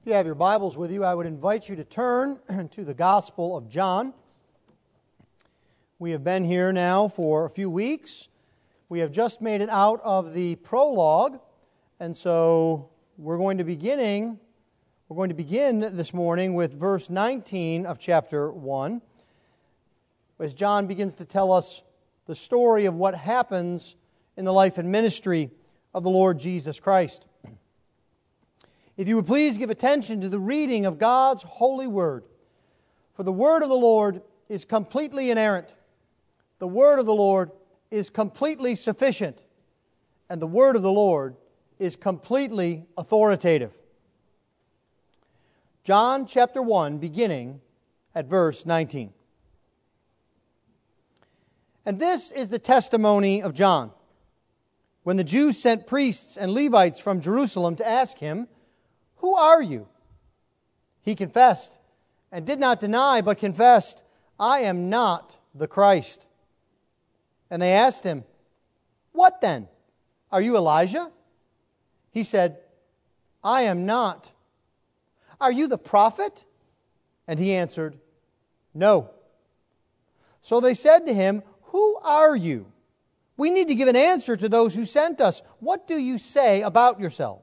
If you have your Bibles with you, I would invite you to turn to the Gospel of John. We have been here now for a few weeks. We have just made it out of the prologue, and so we're going to beginning we're going to begin this morning with verse 19 of chapter 1 as John begins to tell us the story of what happens in the life and ministry of the Lord Jesus Christ. If you would please give attention to the reading of God's holy word. For the word of the Lord is completely inerrant. The word of the Lord is completely sufficient. And the word of the Lord is completely authoritative. John chapter 1, beginning at verse 19. And this is the testimony of John. When the Jews sent priests and Levites from Jerusalem to ask him, who are you? He confessed and did not deny, but confessed, I am not the Christ. And they asked him, What then? Are you Elijah? He said, I am not. Are you the prophet? And he answered, No. So they said to him, Who are you? We need to give an answer to those who sent us. What do you say about yourself?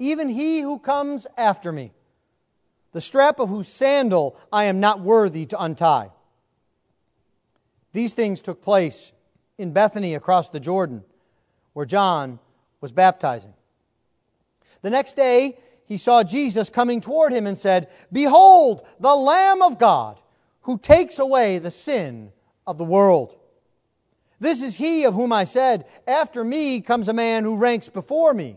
even he who comes after me, the strap of whose sandal I am not worthy to untie. These things took place in Bethany across the Jordan, where John was baptizing. The next day, he saw Jesus coming toward him and said, Behold, the Lamb of God, who takes away the sin of the world. This is he of whom I said, After me comes a man who ranks before me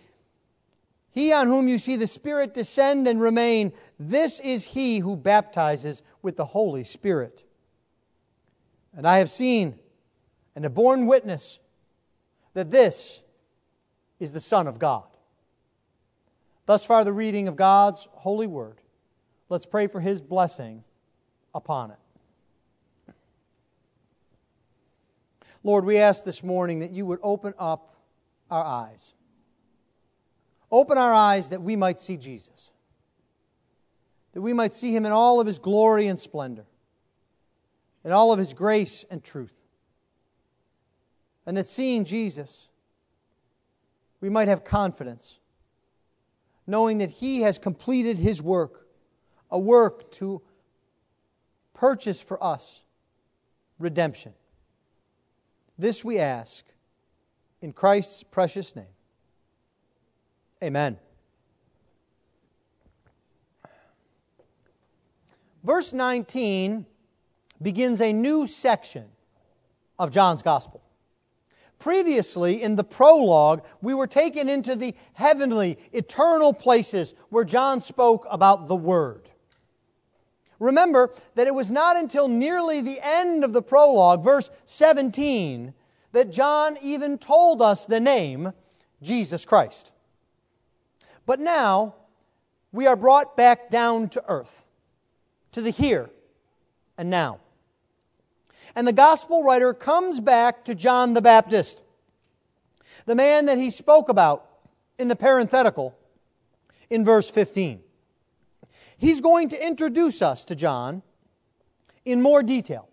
he on whom you see the Spirit descend and remain, this is he who baptizes with the Holy Spirit. And I have seen and have borne witness that this is the Son of God. Thus far, the reading of God's holy word. Let's pray for his blessing upon it. Lord, we ask this morning that you would open up our eyes Open our eyes that we might see Jesus, that we might see him in all of his glory and splendor, in all of his grace and truth. And that seeing Jesus, we might have confidence, knowing that he has completed his work, a work to purchase for us redemption. This we ask in Christ's precious name. Amen. Verse 19 begins a new section of John's Gospel. Previously, in the prologue, we were taken into the heavenly, eternal places where John spoke about the Word. Remember that it was not until nearly the end of the prologue, verse 17, that John even told us the name Jesus Christ. But now we are brought back down to earth, to the here and now. And the gospel writer comes back to John the Baptist, the man that he spoke about in the parenthetical in verse 15. He's going to introduce us to John in more detail.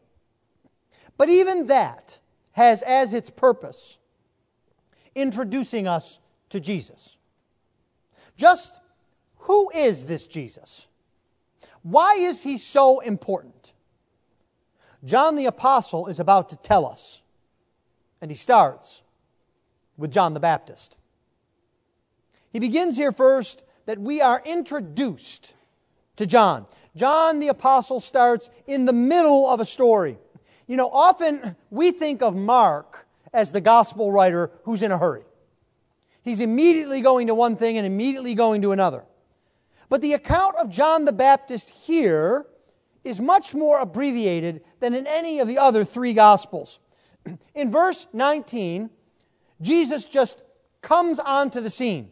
But even that has as its purpose introducing us to Jesus. Just who is this Jesus? Why is he so important? John the Apostle is about to tell us, and he starts with John the Baptist. He begins here first that we are introduced to John. John the Apostle starts in the middle of a story. You know, often we think of Mark as the gospel writer who's in a hurry. He's immediately going to one thing and immediately going to another. But the account of John the Baptist here is much more abbreviated than in any of the other three gospels. In verse 19, Jesus just comes onto the scene.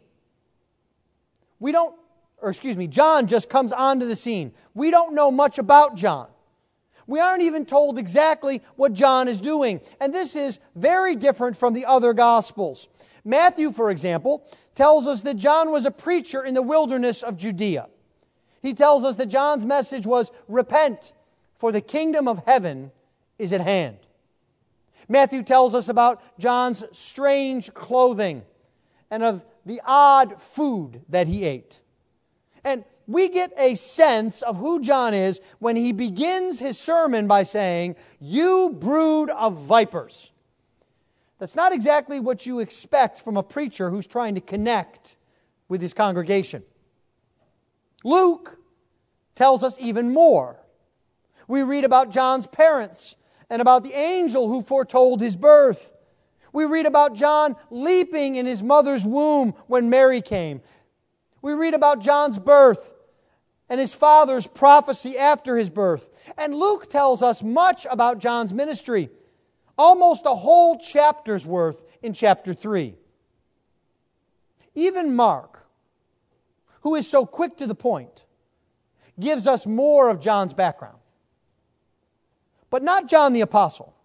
We don't, or excuse me, John just comes onto the scene. We don't know much about John. We aren't even told exactly what John is doing. And this is very different from the other Gospels. Matthew, for example, tells us that John was a preacher in the wilderness of Judea. He tells us that John's message was repent, for the kingdom of heaven is at hand. Matthew tells us about John's strange clothing and of the odd food that he ate. And we get a sense of who John is when he begins his sermon by saying, You brood of vipers. That's not exactly what you expect from a preacher who's trying to connect with his congregation. Luke tells us even more. We read about John's parents and about the angel who foretold his birth. We read about John leaping in his mother's womb when Mary came. We read about John's birth and his father's prophecy after his birth. And Luke tells us much about John's ministry, almost a whole chapter's worth in chapter 3. Even Mark, who is so quick to the point, gives us more of John's background. But not John the Apostle.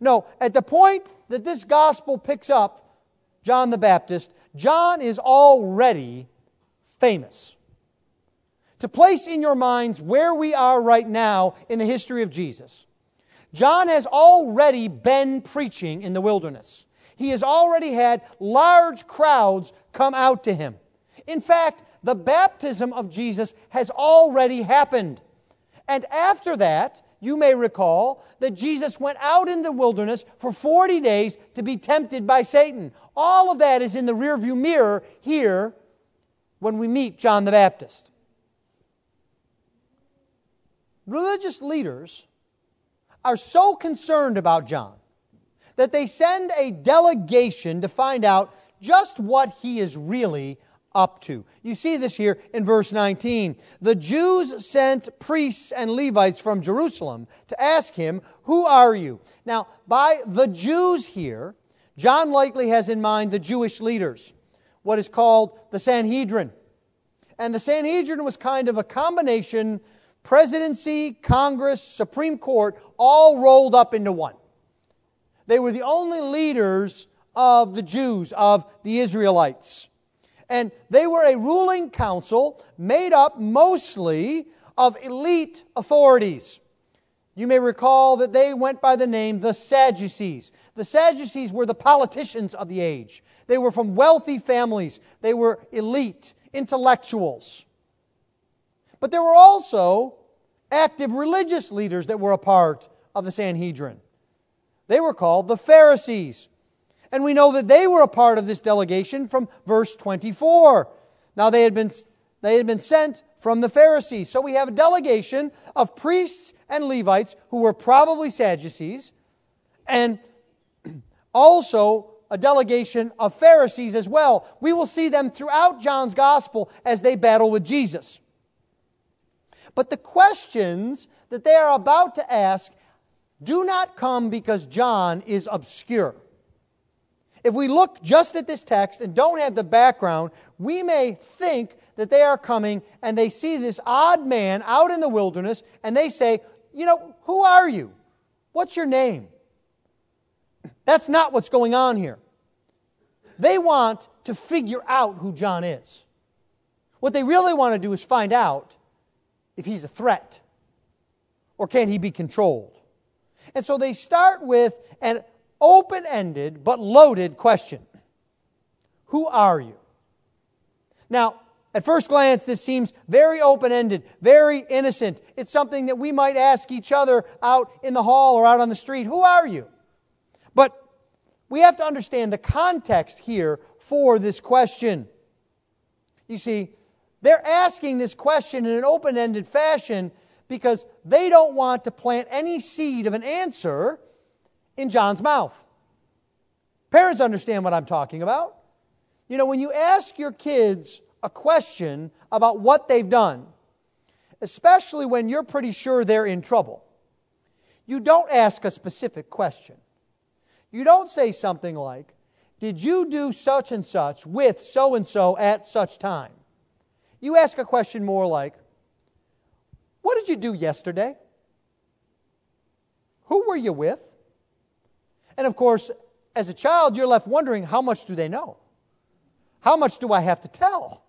No, at the point that this gospel picks up John the Baptist, John is already famous. To place in your minds where we are right now in the history of Jesus, John has already been preaching in the wilderness. He has already had large crowds come out to him. In fact, the baptism of Jesus has already happened. And after that, you may recall that Jesus went out in the wilderness for 40 days to be tempted by Satan. All of that is in the rearview mirror here when we meet John the Baptist. Religious leaders are so concerned about John that they send a delegation to find out just what he is really up to. You see this here in verse 19. The Jews sent priests and Levites from Jerusalem to ask him, Who are you? Now, by the Jews here, John likely has in mind the Jewish leaders, what is called the Sanhedrin. And the Sanhedrin was kind of a combination presidency, Congress, Supreme Court, all rolled up into one. They were the only leaders of the Jews, of the Israelites. And they were a ruling council made up mostly of elite authorities. You may recall that they went by the name the Sadducees. The Sadducees were the politicians of the age. They were from wealthy families, they were elite, intellectuals. But there were also active religious leaders that were a part of the Sanhedrin. They were called the Pharisees. And we know that they were a part of this delegation from verse 24. Now they had been, they had been sent from the Pharisees. So we have a delegation of priests and Levites who were probably Sadducees, and also a delegation of Pharisees as well. We will see them throughout John's gospel as they battle with Jesus. But the questions that they are about to ask do not come because John is obscure. If we look just at this text and don't have the background, we may think that they are coming and they see this odd man out in the wilderness and they say, You know, who are you? What's your name? That's not what's going on here. They want to figure out who John is. What they really want to do is find out if he's a threat or can he be controlled. And so they start with an open ended but loaded question Who are you? Now, at first glance, this seems very open ended, very innocent. It's something that we might ask each other out in the hall or out on the street Who are you? But we have to understand the context here for this question. You see, they're asking this question in an open ended fashion because they don't want to plant any seed of an answer in John's mouth. Parents understand what I'm talking about. You know, when you ask your kids a question about what they've done, especially when you're pretty sure they're in trouble, you don't ask a specific question. You don't say something like, Did you do such and such with so and so at such time? You ask a question more like, What did you do yesterday? Who were you with? And of course, as a child, you're left wondering how much do they know? How much do I have to tell?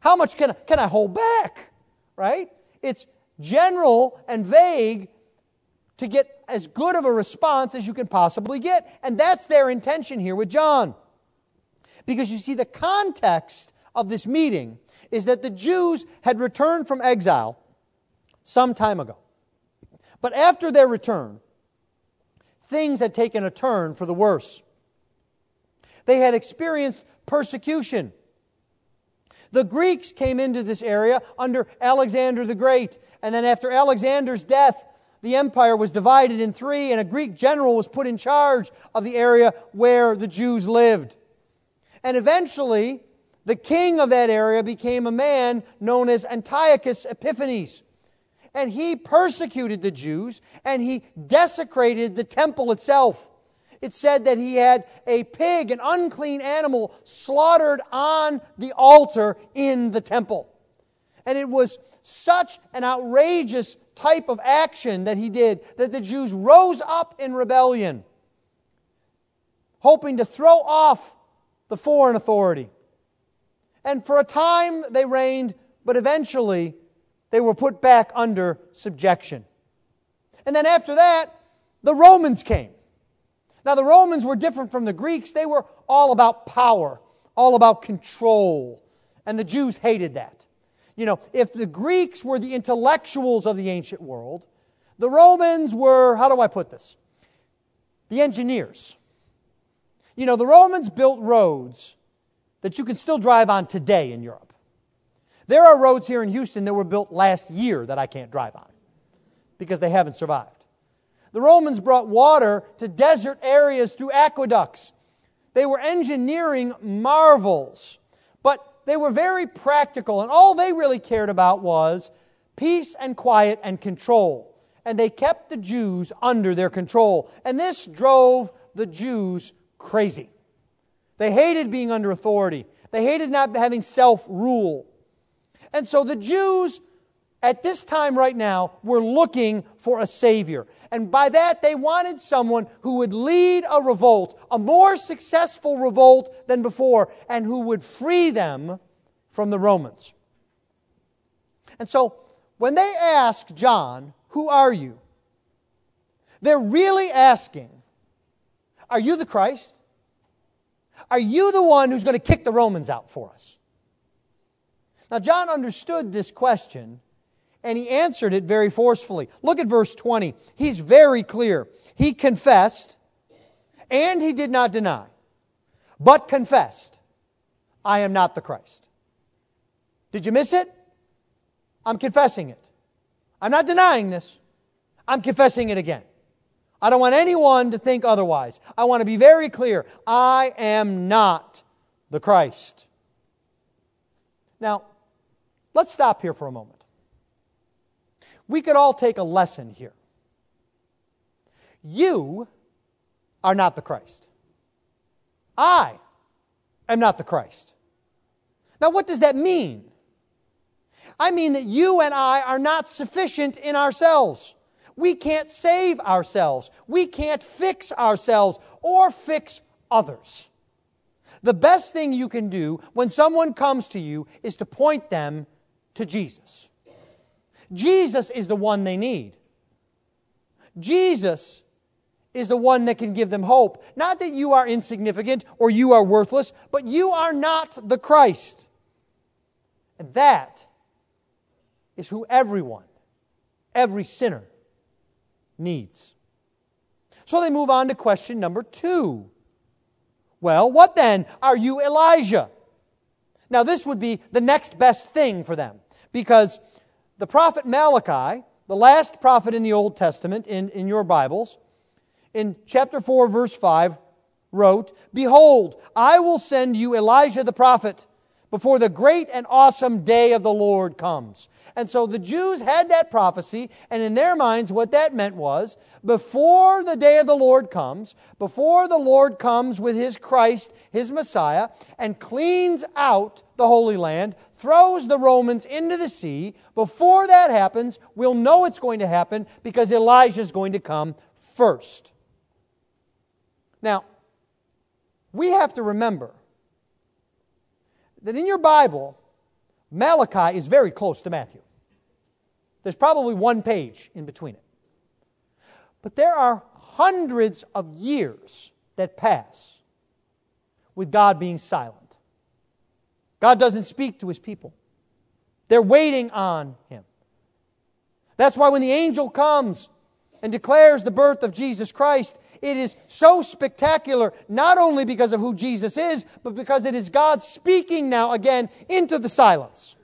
How much can, can I hold back? Right? It's general and vague to get as good of a response as you can possibly get. And that's their intention here with John. Because you see, the context of this meeting is that the Jews had returned from exile some time ago. But after their return, things had taken a turn for the worse. They had experienced persecution. The Greeks came into this area under Alexander the Great, and then after Alexander's death, the empire was divided in three, and a Greek general was put in charge of the area where the Jews lived. And eventually, the king of that area became a man known as Antiochus Epiphanes. And he persecuted the Jews and he desecrated the temple itself. It said that he had a pig, an unclean animal, slaughtered on the altar in the temple. And it was such an outrageous type of action that he did that the Jews rose up in rebellion, hoping to throw off the foreign authority. And for a time they reigned, but eventually they were put back under subjection. And then after that, the Romans came. Now, the Romans were different from the Greeks. They were all about power, all about control. And the Jews hated that. You know, if the Greeks were the intellectuals of the ancient world, the Romans were, how do I put this? The engineers. You know, the Romans built roads that you can still drive on today in Europe. There are roads here in Houston that were built last year that I can't drive on because they haven't survived. The Romans brought water to desert areas through aqueducts. They were engineering marvels, but they were very practical, and all they really cared about was peace and quiet and control. And they kept the Jews under their control. And this drove the Jews crazy. They hated being under authority. They hated not having self rule. And so the Jews at this time right now were looking for a Savior. And by that, they wanted someone who would lead a revolt, a more successful revolt than before, and who would free them from the Romans. And so when they ask John, Who are you? they're really asking, Are you the Christ? Are you the one who's going to kick the Romans out for us? Now, John understood this question and he answered it very forcefully. Look at verse 20. He's very clear. He confessed and he did not deny, but confessed, I am not the Christ. Did you miss it? I'm confessing it. I'm not denying this. I'm confessing it again. I don't want anyone to think otherwise. I want to be very clear. I am not the Christ. Now, let's stop here for a moment. We could all take a lesson here. You are not the Christ. I am not the Christ. Now, what does that mean? I mean that you and I are not sufficient in ourselves. We can't save ourselves. We can't fix ourselves or fix others. The best thing you can do when someone comes to you is to point them to Jesus. Jesus is the one they need. Jesus is the one that can give them hope. Not that you are insignificant or you are worthless, but you are not the Christ. And that is who everyone, every sinner, needs. So they move on to question number two. Well, what then? Are you Elijah? Now, this would be the next best thing for them because the prophet Malachi, the last prophet in the Old Testament in, in your Bibles, in chapter 4, verse 5, wrote, Behold, I will send you Elijah the prophet before the great and awesome day of the Lord comes. And so the Jews had that prophecy, and in their minds, what that meant was before the day of the Lord comes, before the Lord comes with his Christ, his Messiah, and cleans out the Holy Land, throws the Romans into the sea, before that happens, we'll know it's going to happen because Elijah is going to come first. Now, we have to remember that in your Bible, Malachi is very close to Matthew. There's probably one page in between it. But there are hundreds of years that pass with God being silent. God doesn't speak to his people, they're waiting on him. That's why when the angel comes and declares the birth of Jesus Christ, it is so spectacular, not only because of who Jesus is, but because it is God speaking now again into the silence.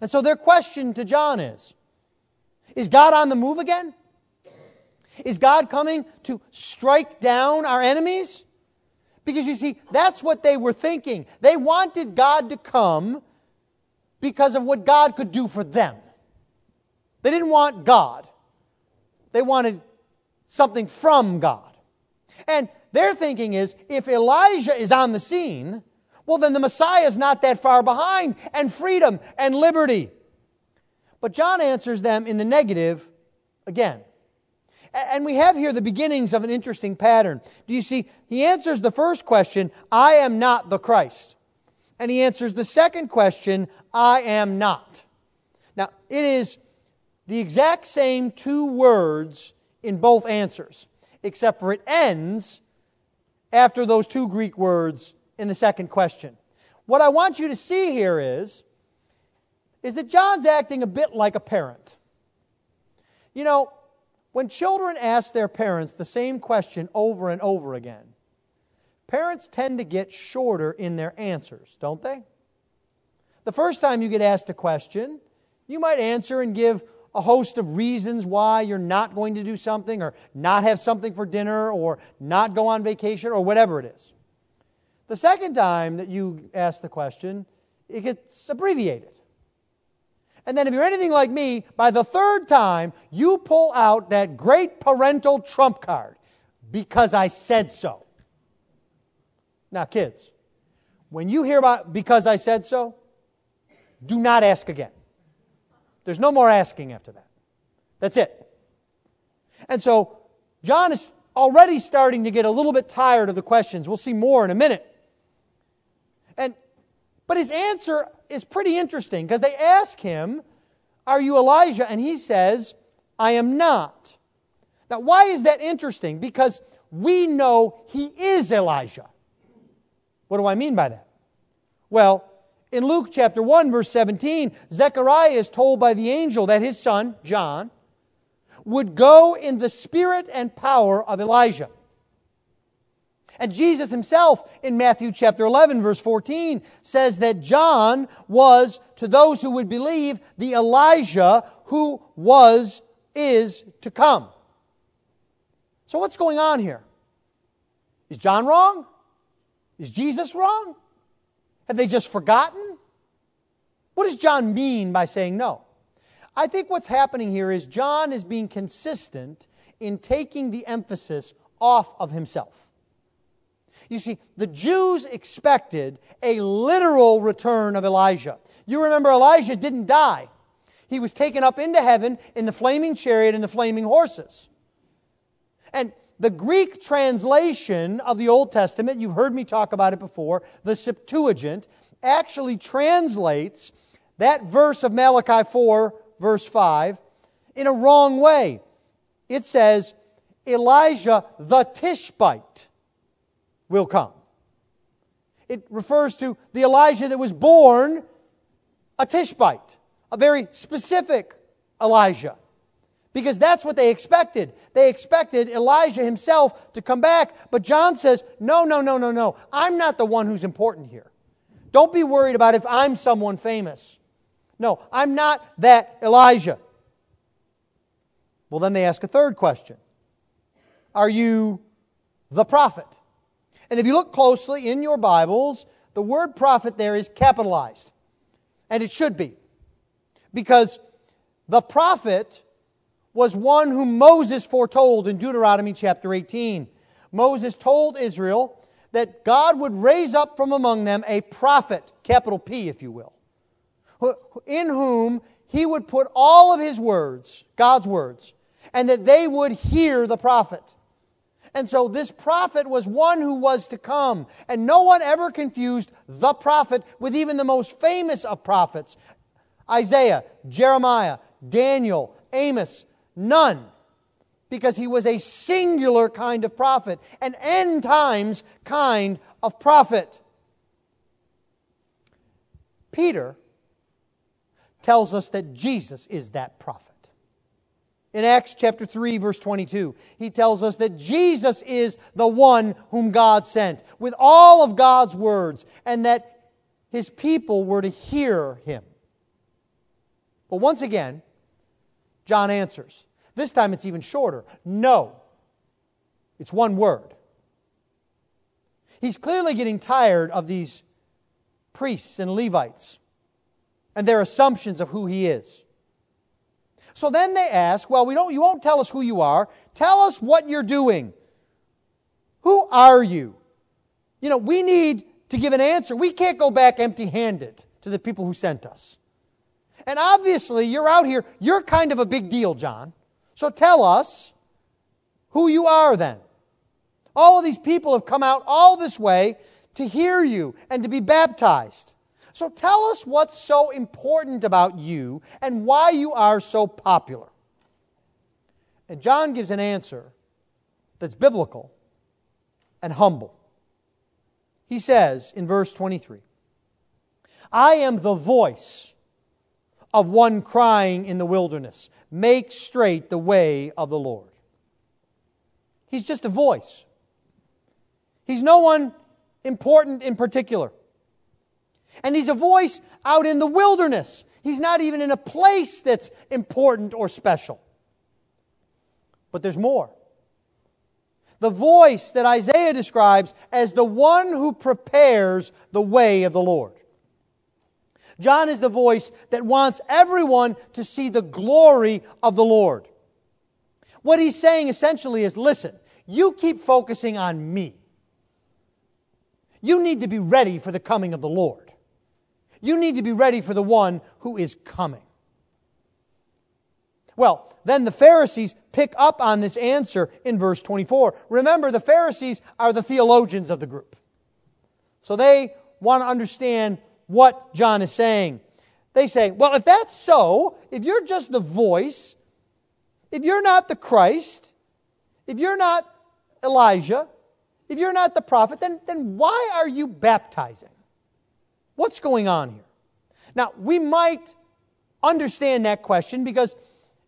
And so their question to John is Is God on the move again? Is God coming to strike down our enemies? Because you see, that's what they were thinking. They wanted God to come because of what God could do for them. They didn't want God, they wanted something from God. And their thinking is if Elijah is on the scene, well, then the Messiah is not that far behind, and freedom and liberty. But John answers them in the negative again. And we have here the beginnings of an interesting pattern. Do you see? He answers the first question, I am not the Christ. And he answers the second question, I am not. Now, it is the exact same two words in both answers, except for it ends after those two Greek words, in the second question. What I want you to see here is, is that John's acting a bit like a parent. You know, when children ask their parents the same question over and over again, parents tend to get shorter in their answers, don't they? The first time you get asked a question, you might answer and give a host of reasons why you're not going to do something or not have something for dinner or not go on vacation or whatever it is. The second time that you ask the question, it gets abbreviated. And then, if you're anything like me, by the third time, you pull out that great parental trump card because I said so. Now, kids, when you hear about because I said so, do not ask again. There's no more asking after that. That's it. And so, John is already starting to get a little bit tired of the questions. We'll see more in a minute. And, but his answer is pretty interesting because they ask him, Are you Elijah? And he says, I am not. Now, why is that interesting? Because we know he is Elijah. What do I mean by that? Well, in Luke chapter 1, verse 17, Zechariah is told by the angel that his son, John, would go in the spirit and power of Elijah. And Jesus himself in Matthew chapter 11 verse 14 says that John was to those who would believe the Elijah who was is to come. So what's going on here? Is John wrong? Is Jesus wrong? Have they just forgotten? What does John mean by saying no? I think what's happening here is John is being consistent in taking the emphasis off of himself. You see, the Jews expected a literal return of Elijah. You remember, Elijah didn't die, he was taken up into heaven in the flaming chariot and the flaming horses. And the Greek translation of the Old Testament, you've heard me talk about it before, the Septuagint, actually translates that verse of Malachi 4, verse 5, in a wrong way. It says, Elijah the Tishbite will come. It refers to the Elijah that was born a Tishbite, a very specific Elijah. Because that's what they expected. They expected Elijah himself to come back. But John says, no, no, no, no, no. I'm not the one who's important here. Don't be worried about if I'm someone famous. No, I'm not that Elijah. Well, then they ask a third question Are you the prophet? And if you look closely in your Bibles, the word prophet there is capitalized. And it should be. Because the prophet was one whom Moses foretold in Deuteronomy chapter 18. Moses told Israel that God would raise up from among them a prophet, capital P, if you will, in whom he would put all of his words, God's words, and that they would hear the prophet. And so this prophet was one who was to come. And no one ever confused the prophet with even the most famous of prophets Isaiah, Jeremiah, Daniel, Amos. None. Because he was a singular kind of prophet, an end times kind of prophet. Peter tells us that Jesus is that prophet. In Acts chapter 3, verse 22, he tells us that Jesus is the one whom God sent with all of God's words and that his people were to hear him. But once again, John answers. This time it's even shorter. No. It's one word. He's clearly getting tired of these priests and Levites and their assumptions of who he is. So then they ask, well, we don't, you won't tell us who you are. Tell us what you're doing. Who are you? You know, we need to give an answer. We can't go back empty handed to the people who sent us. And obviously, you're out here, you're kind of a big deal, John. So tell us who you are then. All of these people have come out all this way to hear you and to be baptized. So tell us what's so important about you and why you are so popular. And John gives an answer that's biblical and humble. He says in verse 23 I am the voice of one crying in the wilderness, Make straight the way of the Lord. He's just a voice. He's no one important in particular. And he's a voice out in the wilderness. He's not even in a place that's important or special. But there's more. The voice that Isaiah describes as the one who prepares the way of the Lord. John is the voice that wants everyone to see the glory of the Lord. What he's saying essentially is listen, you keep focusing on me. You need to be ready for the coming of the Lord. You need to be ready for the one who is coming. Well, then the Pharisees pick up on this answer in verse 24. Remember, the Pharisees are the theologians of the group. So they want to understand what John is saying. They say, well, if that's so, if you're just the voice, if you're not the Christ, if you're not Elijah, if you're not the prophet, then, then why are you baptizing? What's going on here? Now, we might understand that question because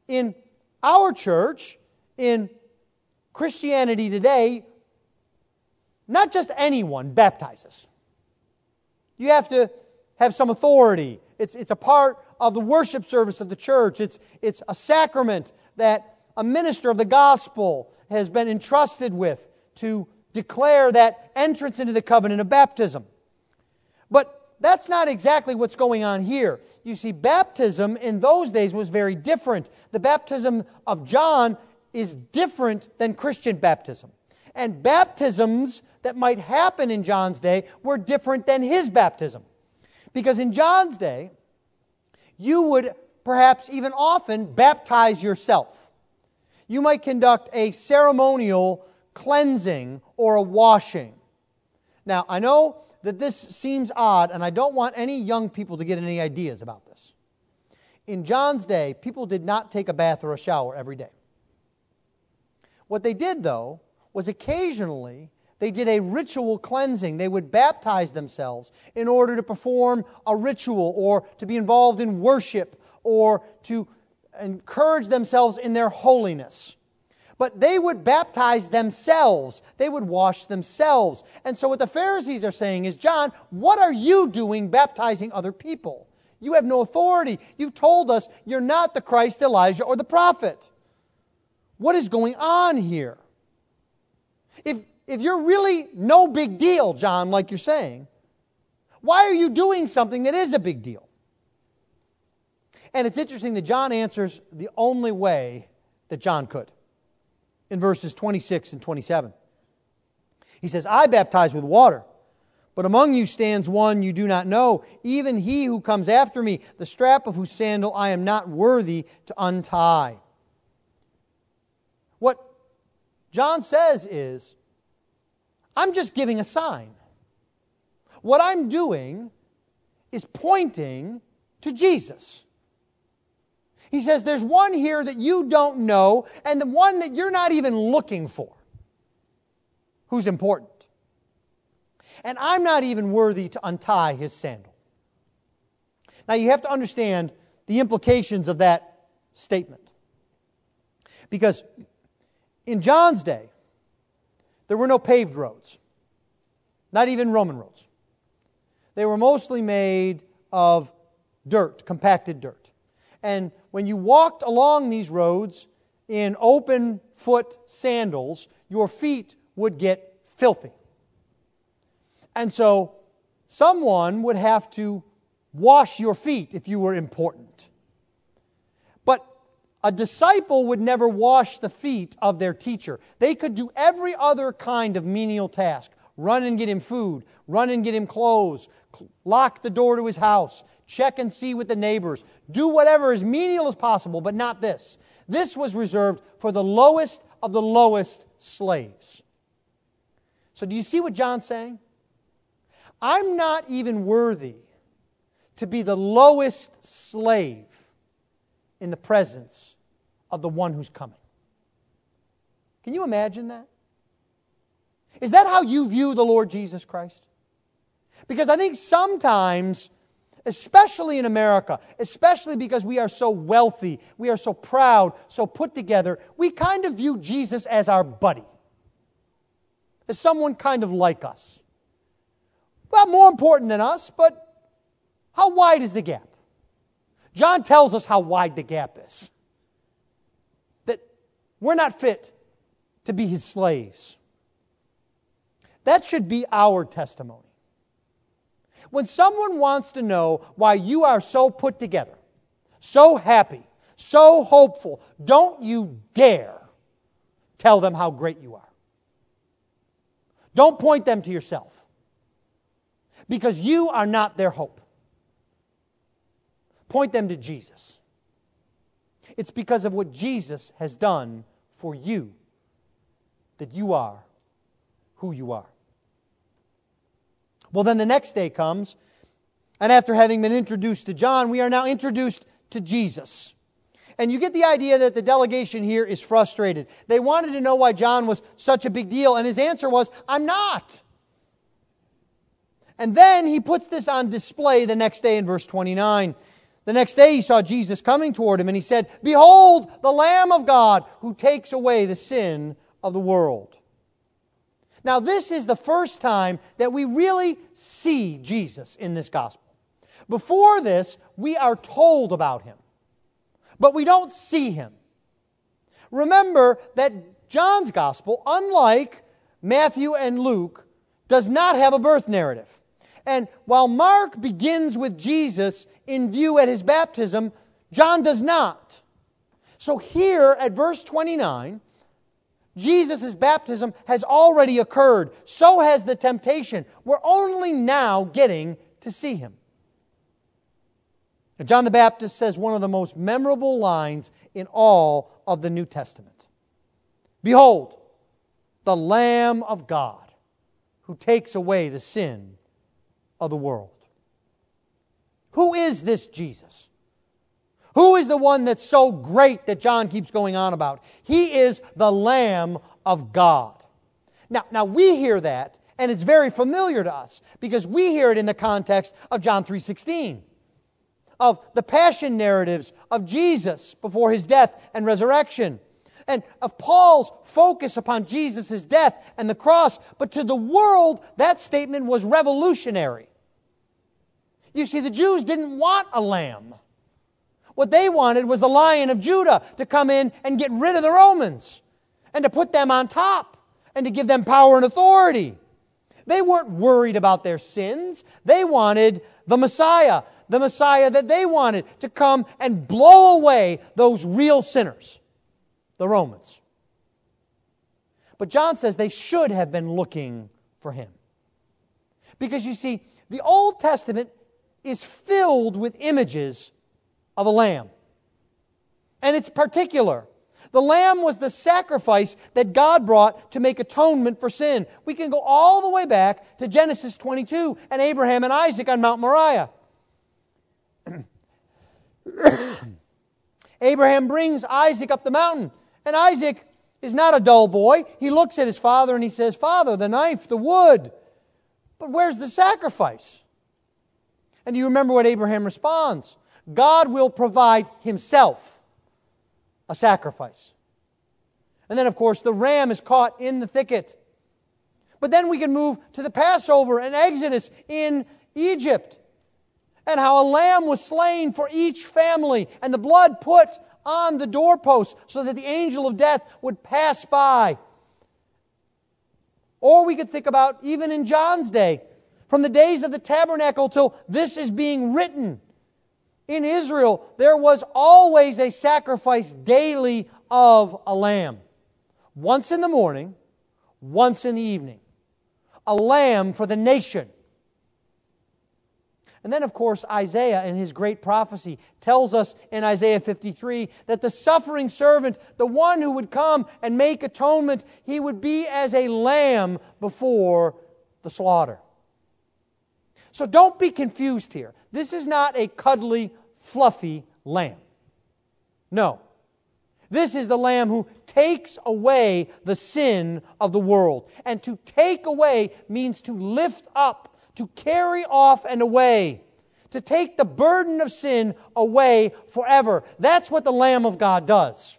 in our church, in Christianity today, not just anyone baptizes. You have to have some authority. It's, it's a part of the worship service of the church. It's, it's a sacrament that a minister of the gospel has been entrusted with to declare that entrance into the covenant of baptism. But that's not exactly what's going on here. You see, baptism in those days was very different. The baptism of John is different than Christian baptism. And baptisms that might happen in John's day were different than his baptism. Because in John's day, you would perhaps even often baptize yourself. You might conduct a ceremonial cleansing or a washing. Now, I know that this seems odd, and I don't want any young people to get any ideas about this. In John's day, people did not take a bath or a shower every day. What they did, though, was occasionally They did a ritual cleansing. They would baptize themselves in order to perform a ritual or to be involved in worship or to encourage themselves in their holiness. But they would baptize themselves, they would wash themselves. And so, what the Pharisees are saying is, John, what are you doing baptizing other people? You have no authority. You've told us you're not the Christ, Elijah, or the prophet. What is going on here? If, if you're really no big deal, John, like you're saying, why are you doing something that is a big deal? And it's interesting that John answers the only way that John could in verses 26 and 27. He says, I baptize with water, but among you stands one you do not know, even he who comes after me, the strap of whose sandal I am not worthy to untie. What John says is, I'm just giving a sign. What I'm doing is pointing to Jesus. He says, There's one here that you don't know, and the one that you're not even looking for, who's important. And I'm not even worthy to untie his sandal. Now, you have to understand the implications of that statement. Because in John's day, there were no paved roads, not even Roman roads. They were mostly made of dirt, compacted dirt. And when you walked along these roads in open foot sandals, your feet would get filthy. And so someone would have to wash your feet if you were important. A disciple would never wash the feet of their teacher. They could do every other kind of menial task run and get him food, run and get him clothes, lock the door to his house, check and see with the neighbors, do whatever as menial as possible, but not this. This was reserved for the lowest of the lowest slaves. So, do you see what John's saying? I'm not even worthy to be the lowest slave in the presence of the one who's coming. Can you imagine that? Is that how you view the Lord Jesus Christ? Because I think sometimes especially in America, especially because we are so wealthy, we are so proud, so put together, we kind of view Jesus as our buddy, as someone kind of like us. Well, more important than us, but how wide is the gap? John tells us how wide the gap is. That we're not fit to be his slaves. That should be our testimony. When someone wants to know why you are so put together, so happy, so hopeful, don't you dare tell them how great you are. Don't point them to yourself because you are not their hope. Point them to Jesus. It's because of what Jesus has done for you that you are who you are. Well, then the next day comes, and after having been introduced to John, we are now introduced to Jesus. And you get the idea that the delegation here is frustrated. They wanted to know why John was such a big deal, and his answer was, I'm not. And then he puts this on display the next day in verse 29. The next day he saw Jesus coming toward him, and he said, Behold, the Lamb of God who takes away the sin of the world. Now, this is the first time that we really see Jesus in this gospel. Before this, we are told about him, but we don't see him. Remember that John's gospel, unlike Matthew and Luke, does not have a birth narrative. And while Mark begins with Jesus in view at his baptism, John does not. So here at verse 29, Jesus' baptism has already occurred. So has the temptation. We're only now getting to see him. And John the Baptist says one of the most memorable lines in all of the New Testament Behold, the Lamb of God who takes away the sin of the world. Who is this Jesus? Who is the one that's so great that John keeps going on about? He is the Lamb of God. Now, now we hear that, and it's very familiar to us because we hear it in the context of John 3:16, of the passion narratives of Jesus before his death and resurrection, and of Paul's focus upon Jesus' death and the cross. But to the world, that statement was revolutionary. You see, the Jews didn't want a lamb. What they wanted was the lion of Judah to come in and get rid of the Romans and to put them on top and to give them power and authority. They weren't worried about their sins. They wanted the Messiah, the Messiah that they wanted to come and blow away those real sinners, the Romans. But John says they should have been looking for him. Because you see, the Old Testament is filled with images of a lamb. And it's particular. The lamb was the sacrifice that God brought to make atonement for sin. We can go all the way back to Genesis 22 and Abraham and Isaac on Mount Moriah. Abraham brings Isaac up the mountain, and Isaac is not a dull boy. He looks at his father and he says, Father, the knife, the wood, but where's the sacrifice? And do you remember what Abraham responds? God will provide himself a sacrifice. And then, of course, the ram is caught in the thicket. But then we can move to the Passover and Exodus in Egypt and how a lamb was slain for each family and the blood put on the doorpost so that the angel of death would pass by. Or we could think about even in John's day, from the days of the tabernacle till this is being written in Israel, there was always a sacrifice daily of a lamb. Once in the morning, once in the evening. A lamb for the nation. And then, of course, Isaiah in his great prophecy tells us in Isaiah 53 that the suffering servant, the one who would come and make atonement, he would be as a lamb before the slaughter. So don't be confused here. This is not a cuddly, fluffy lamb. No. This is the lamb who takes away the sin of the world. And to take away means to lift up, to carry off and away, to take the burden of sin away forever. That's what the Lamb of God does.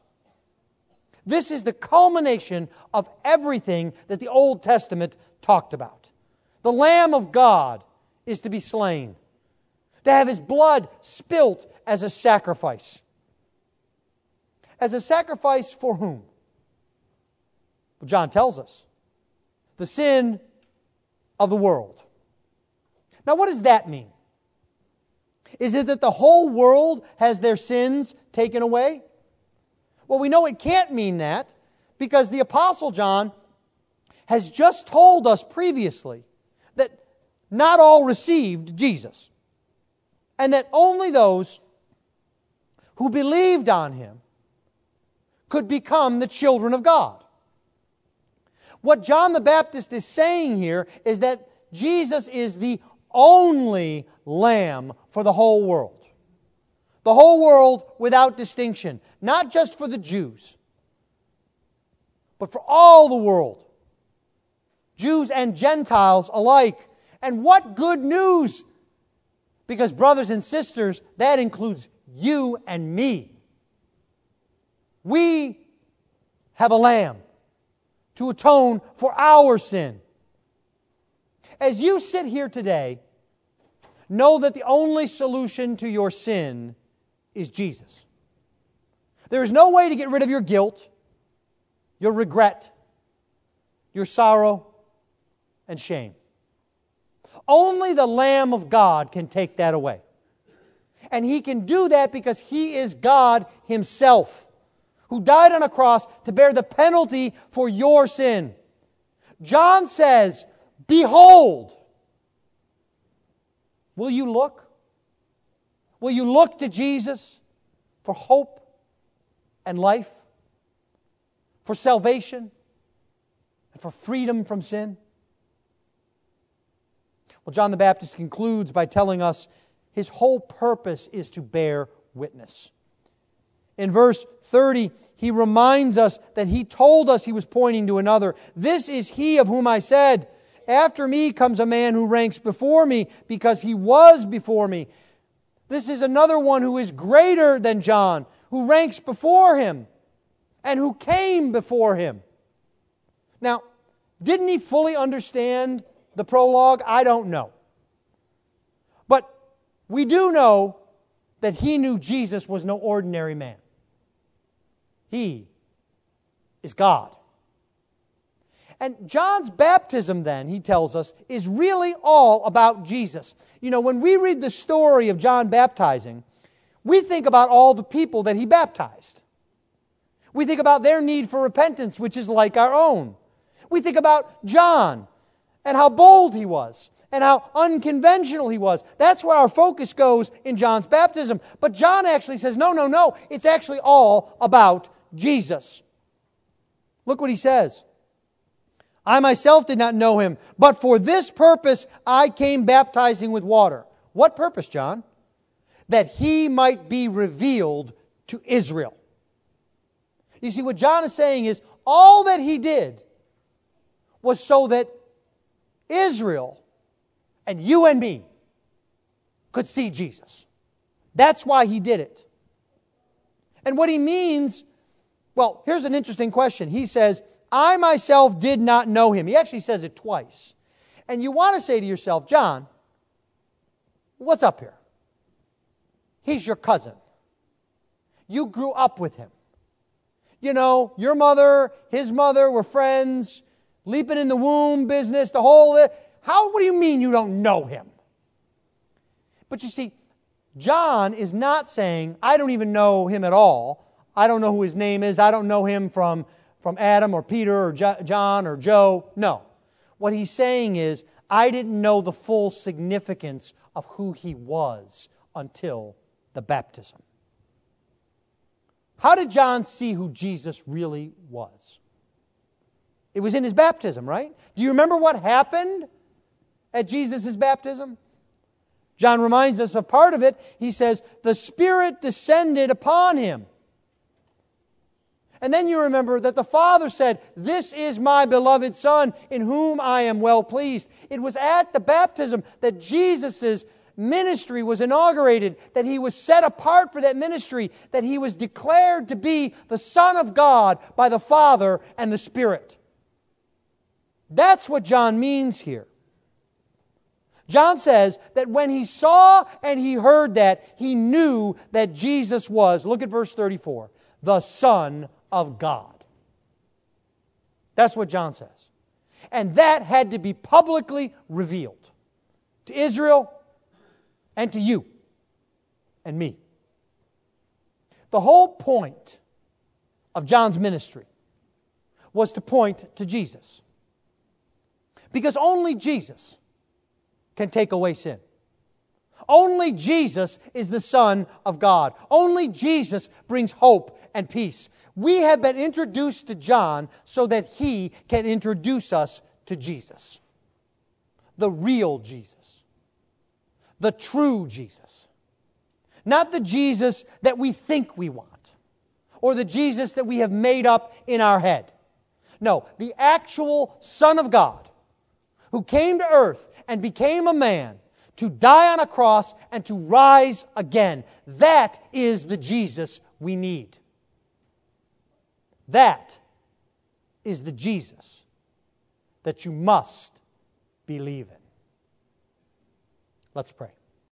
This is the culmination of everything that the Old Testament talked about. The Lamb of God is to be slain to have his blood spilt as a sacrifice. As a sacrifice for whom? Well, John tells us the sin of the world. Now, what does that mean? Is it that the whole world has their sins taken away? Well, we know it can't mean that because the Apostle John has just told us previously not all received Jesus and that only those who believed on him could become the children of God. What John the Baptist is saying here is that Jesus is the only lamb for the whole world. The whole world without distinction, not just for the Jews, but for all the world, Jews and Gentiles alike. And what good news because, brothers and sisters, that includes you and me. We have a lamb to atone for our sin. As you sit here today, know that the only solution to your sin is Jesus. There is no way to get rid of your guilt, your regret, your sorrow, and shame. Only the Lamb of God can take that away. And he can do that because he is God himself, who died on a cross to bear the penalty for your sin. John says, Behold. Will you look? Will you look to Jesus for hope and life, for salvation, and for freedom from sin? Well, John the Baptist concludes by telling us his whole purpose is to bear witness. In verse 30, he reminds us that he told us he was pointing to another. This is he of whom I said, After me comes a man who ranks before me because he was before me. This is another one who is greater than John, who ranks before him and who came before him. Now, didn't he fully understand the prologue? I don't know. But we do know that he knew Jesus was no ordinary man. He is God. And John's baptism, then, he tells us, is really all about Jesus. You know, when we read the story of John baptizing, we think about all the people that he baptized. We think about their need for repentance, which is like our own. We think about John and how bold he was and how unconventional he was. That's where our focus goes in John's baptism. But John actually says, no, no, no, it's actually all about Jesus. Look what he says. I myself did not know him, but for this purpose I came baptizing with water. What purpose, John? That he might be revealed to Israel. You see, what John is saying is all that he did was so that Israel and you and me could see Jesus. That's why he did it. And what he means, well, here's an interesting question. He says, I myself did not know him. He actually says it twice. And you want to say to yourself, John, what's up here? He's your cousin. You grew up with him. You know, your mother, his mother were friends, leaping in the womb business, the whole. How, what do you mean you don't know him? But you see, John is not saying, I don't even know him at all. I don't know who his name is. I don't know him from from Adam or Peter or John or Joe. No. What he's saying is, I didn't know the full significance of who he was until the baptism. How did John see who Jesus really was? It was in his baptism, right? Do you remember what happened at Jesus' baptism? John reminds us of part of it. He says, The Spirit descended upon him. And then you remember that the Father said, This is my beloved Son, in whom I am well pleased. It was at the baptism that Jesus' ministry was inaugurated, that he was set apart for that ministry, that he was declared to be the Son of God by the Father and the Spirit. That's what John means here. John says that when he saw and he heard that, he knew that Jesus was, look at verse 34, the Son of God. That's what John says. And that had to be publicly revealed to Israel and to you and me. The whole point of John's ministry was to point to Jesus. Because only Jesus can take away sin. Only Jesus is the Son of God. Only Jesus brings hope and peace. We have been introduced to John so that he can introduce us to Jesus. The real Jesus. The true Jesus. Not the Jesus that we think we want or the Jesus that we have made up in our head. No, the actual Son of God who came to earth and became a man to die on a cross and to rise again. That is the Jesus we need. That is the Jesus that you must believe in. Let's pray.